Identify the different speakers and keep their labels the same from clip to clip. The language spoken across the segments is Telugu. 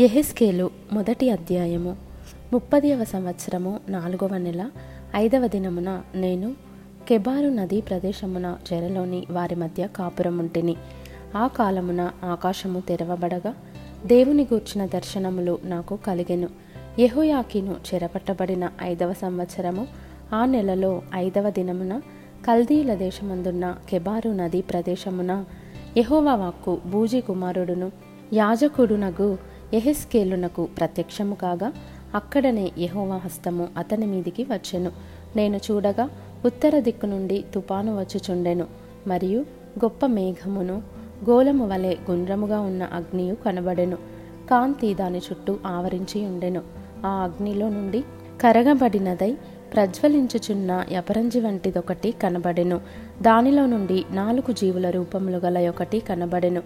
Speaker 1: ఎహెస్కేలు మొదటి అధ్యాయము ముప్పదవ సంవత్సరము నాలుగవ నెల ఐదవ దినమున నేను కెబారు నదీ ప్రదేశమున చెరలోని వారి మధ్య కాపురముంటిని. ఆ కాలమున ఆకాశము తెరవబడగా దేవుని గూర్చిన దర్శనములు నాకు కలిగెను. యహోయాకిను చెరపట్టబడిన ఐదవ సంవత్సరము ఆ నెలలో ఐదవ దినమున కల్దీల దేశమందున్న కెబారు నదీ ప్రదేశమున యహోవా వాక్కు బూజీ కుమారుడును యాజకుడునగు ఎహెస్కేలునకు ప్రత్యక్షము కాగా అక్కడనే యహోవా హస్తము అతని మీదికి వచ్చెను. నేను చూడగా ఉత్తర దిక్కు నుండి తుపాను వచ్చుచుండెను మరియు గొప్ప మేఘమును గోలము వలె గుండ్రముగా ఉన్న అగ్నియు కనబడెను. కాంతి దాని చుట్టూ ఆవరించి ఉండెను. ఆ అగ్నిలో నుండి కరగబడినదై ప్రజ్వలించుచున్న యపరంజి వంటిదొకటి కనబడెను. దానిలో నుండి నాలుగు జీవుల రూపములు గల ఒకటి కనబడెను.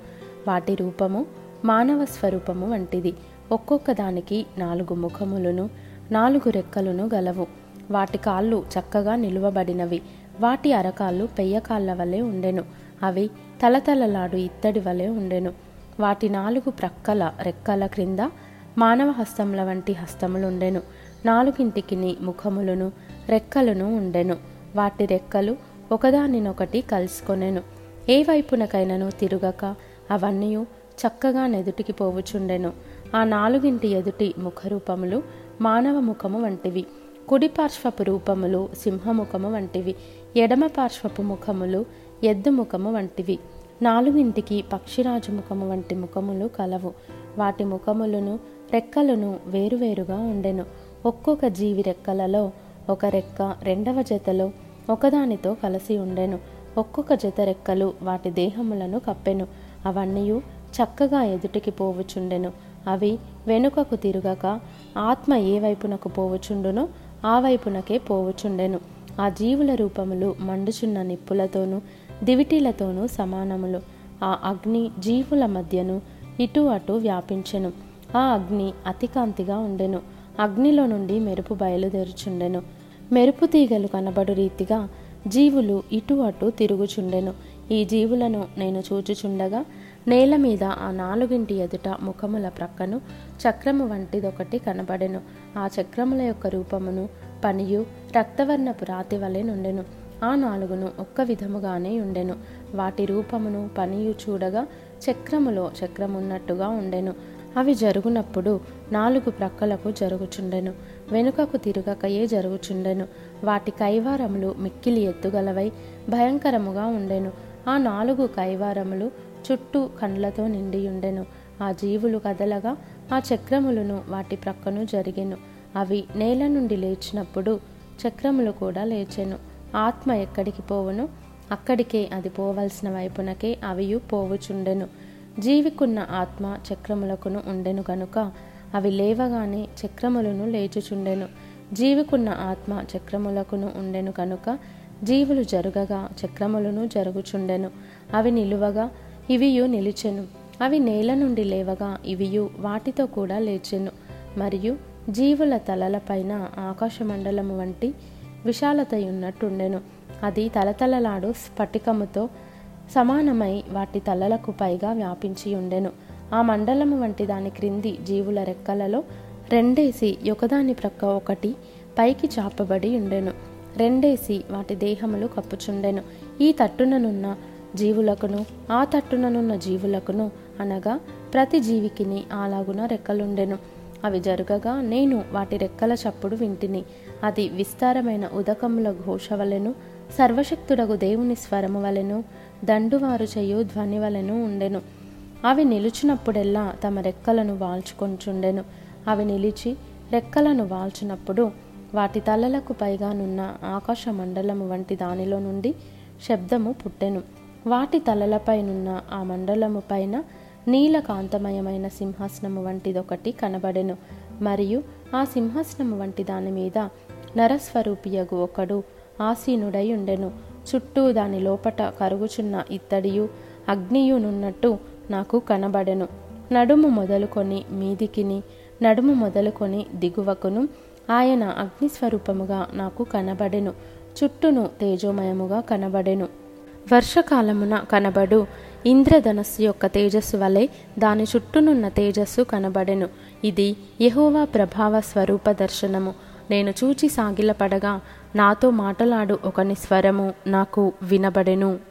Speaker 1: వాటి రూపము మానవ స్వరూపము వంటిది. ఒక్కొక్క దానికి నాలుగు ముఖములను నాలుగు రెక్కలను గలవు. వాటి కాళ్ళు చక్కగా నిలువబడినవి. వాటి అరకాళ్ళు పెయ్యకాళ్ళ వలె ఉండెను. అవి తలతలలాడు ఇత్తడి వలె ఉండెను. వాటి నాలుగు ప్రక్కల రెక్కల క్రింద మానవ హస్తముల వంటి హస్తములుండెను. నాలుగింటికిని ముఖములను రెక్కలను ఉండెను. వాటి రెక్కలు ఒకదానినొకటి కలుసుకొనెను. ఏ వైపునకైనను తిరుగక అవన్నీ చక్కగా నెదుటికి పోవుచుండెను. ఆ నాలుగింటి ఎదుటి ముఖరూపములు మానవ ముఖము వంటివి కుడి పార్శ్వపు రూపములు సింహముఖము వంటివి ఎడమ పార్శ్వపు ముఖములు ఎద్దు ముఖము వంటివి. నాలుగింటికి పక్షిరాజు ముఖము వంటి ముఖములు కలవు. వాటి ముఖములను రెక్కలను వేరువేరుగా ఉండెను. ఒక్కొక్క జీవి రెక్కలలో ఒక రెక్క రెండవ జతలో ఒకదానితో కలిసి ఉండెను. ఒక్కొక్క జత రెక్కలు వాటి దేహములను కప్పెను. అవన్నీ చక్కగా ఎదుటికి పోవుచుండెను. అవి వెనుకకు తిరుగక ఆత్మ ఏ వైపునకు పోవచుండునో ఆ వైపునకే పోవచుండెను. ఆ జీవుల రూపములు మండుచున్న నిప్పులతోనూ దివిటీలతోనూ సమానములు. ఆ అగ్ని జీవుల మధ్యను ఇటు అటు వ్యాపించెను. ఆ అగ్ని అతికాంతిగా ఉండెను. అగ్నిలో నుండి మెరుపు బయలుదేరుచుండెను. మెరుపు తీగలు కనబడు రీతిగా జీవులు ఇటు అటు తిరుగుచుండెను. ఈ జీవులను నేను చూచుచుండగా నేల మీద ఆ నాలుగింటి ఎదుట ముఖముల ప్రక్కను చక్రము వంటిదొకటి కనబడెను. ఆ చక్రముల యొక్క రూపమును పనియు రక్తవర్ణపు రాతి వలె నుండెను. ఆ నాలుగును ఒక్క విధముగానే ఉండెను. వాటి రూపమును పనియు చూడగా చక్రములో చక్రమున్నట్టుగా ఉండెను. అవి జరుగునప్పుడు నాలుగు ప్రక్కలకు జరుగుచుండెను. వెనుకకు తిరగకయే జరుగుచుండెను. వాటి కైవారములు మిక్కిలి ఎత్తుగలవై భయంకరముగా ఉండెను. ఆ నాలుగు కైవారములు చుట్టూ కండ్లతో నిండియుండెను. ఆ జీవులు కదలగా ఆ చక్రములను వాటి ప్రక్కను జరిగెను. అవి నేల నుండి లేచినప్పుడు చక్రములు కూడా లేచెను. ఆత్మ ఎక్కడికి పోవును? అక్కడికే అది పోవలసిన వైపునకే అవియు పోవుచుండెను. జీవికున్న ఆత్మ చక్రములకును ఉండెను గనుక అవి లేవగానే చక్రములను లేచుచుండెను. జీవికున్న ఆత్మ చక్రములకును ఉండెను కనుక జీవులు జరుగగా చక్రములను జరుగుచుండెను. అవి నిలువగా ఇవియు నిలిచెను. అవి నేల నుండి లేవగా ఇవియు వాటితో కూడా లేచెను. మరియు జీవుల తలలపైన ఆకాశమండలము వంటి విశాలతయున్నట్టుండెను. అది తలతలలాడు స్ఫటికముతో సమానమై వాటి తలలకు పైగా వ్యాపించి ఉండెను ఆ మండలము వంటి దాని క్రింది జీవుల రెక్కలలో రెండేసి ఒకదాని ప్రక్క ఒకటి పైకి చాపబడి ఉండెను రెండేసి వాటి దేహములు కప్పుచుండెను. ఈ తట్టుననున్న జీవులకును ఆ తట్టుననున్న జీవులకును అనగా ప్రతి జీవికిని అలాగున రెక్కలుండెను. అవి జరుగగా నేను వాటి రెక్కల చప్పుడు వింటిని. అది విస్తారమైన ఉదకముల ఘోష వలెను సర్వశక్తుడగు దేవుని స్వరము వలెను దండువారు చేయు ధ్వని వలెను ఉండెను. అవి నిలిచినప్పుడెల్లా తమ రెక్కలను వాల్చుకొంచుండెను. అవి నిలిచి రెక్కలను వాల్చినప్పుడు వాటి తలలకు పైగానున్న ఆకాశ మండలము వంటి దానిలో నుండి శబ్దము పుట్టెను. వాటి తలలపైనున్న ఆ మండలము పైన నీలకాంతమయమైన సింహాసనము వంటిదొకటి కనబడెను. మరియు ఆ సింహాసనము వంటి దాని మీద నరస్వరూపియగు ఒకడు ఆసీనుడై ఉండెను. చుట్టూ దాని లోపట కరుగుచున్న ఇత్తడియు అగ్నియునున్నట్టు నాకు కనబడెను. నడుము మొదలుకొని మీదికిని నడుము మొదలుకొని దిగువకును ఆయన అగ్నిస్వరూపముగా నాకు కనబడెను. చుట్టూను తేజోమయముగా కనబడెను. వర్షకాలమున కనబడు. ఇంద్రధనస్సు యొక్క తేజస్సు వలె దాని చుట్టూనున్న తేజస్సు కనబడెను. ఇది యహోవా ప్రభావ స్వరూప దర్శనము. నేను చూచి సాగిలపడగా నాతో మాటలాడు ఒకని స్వరము నాకు వినబడెను.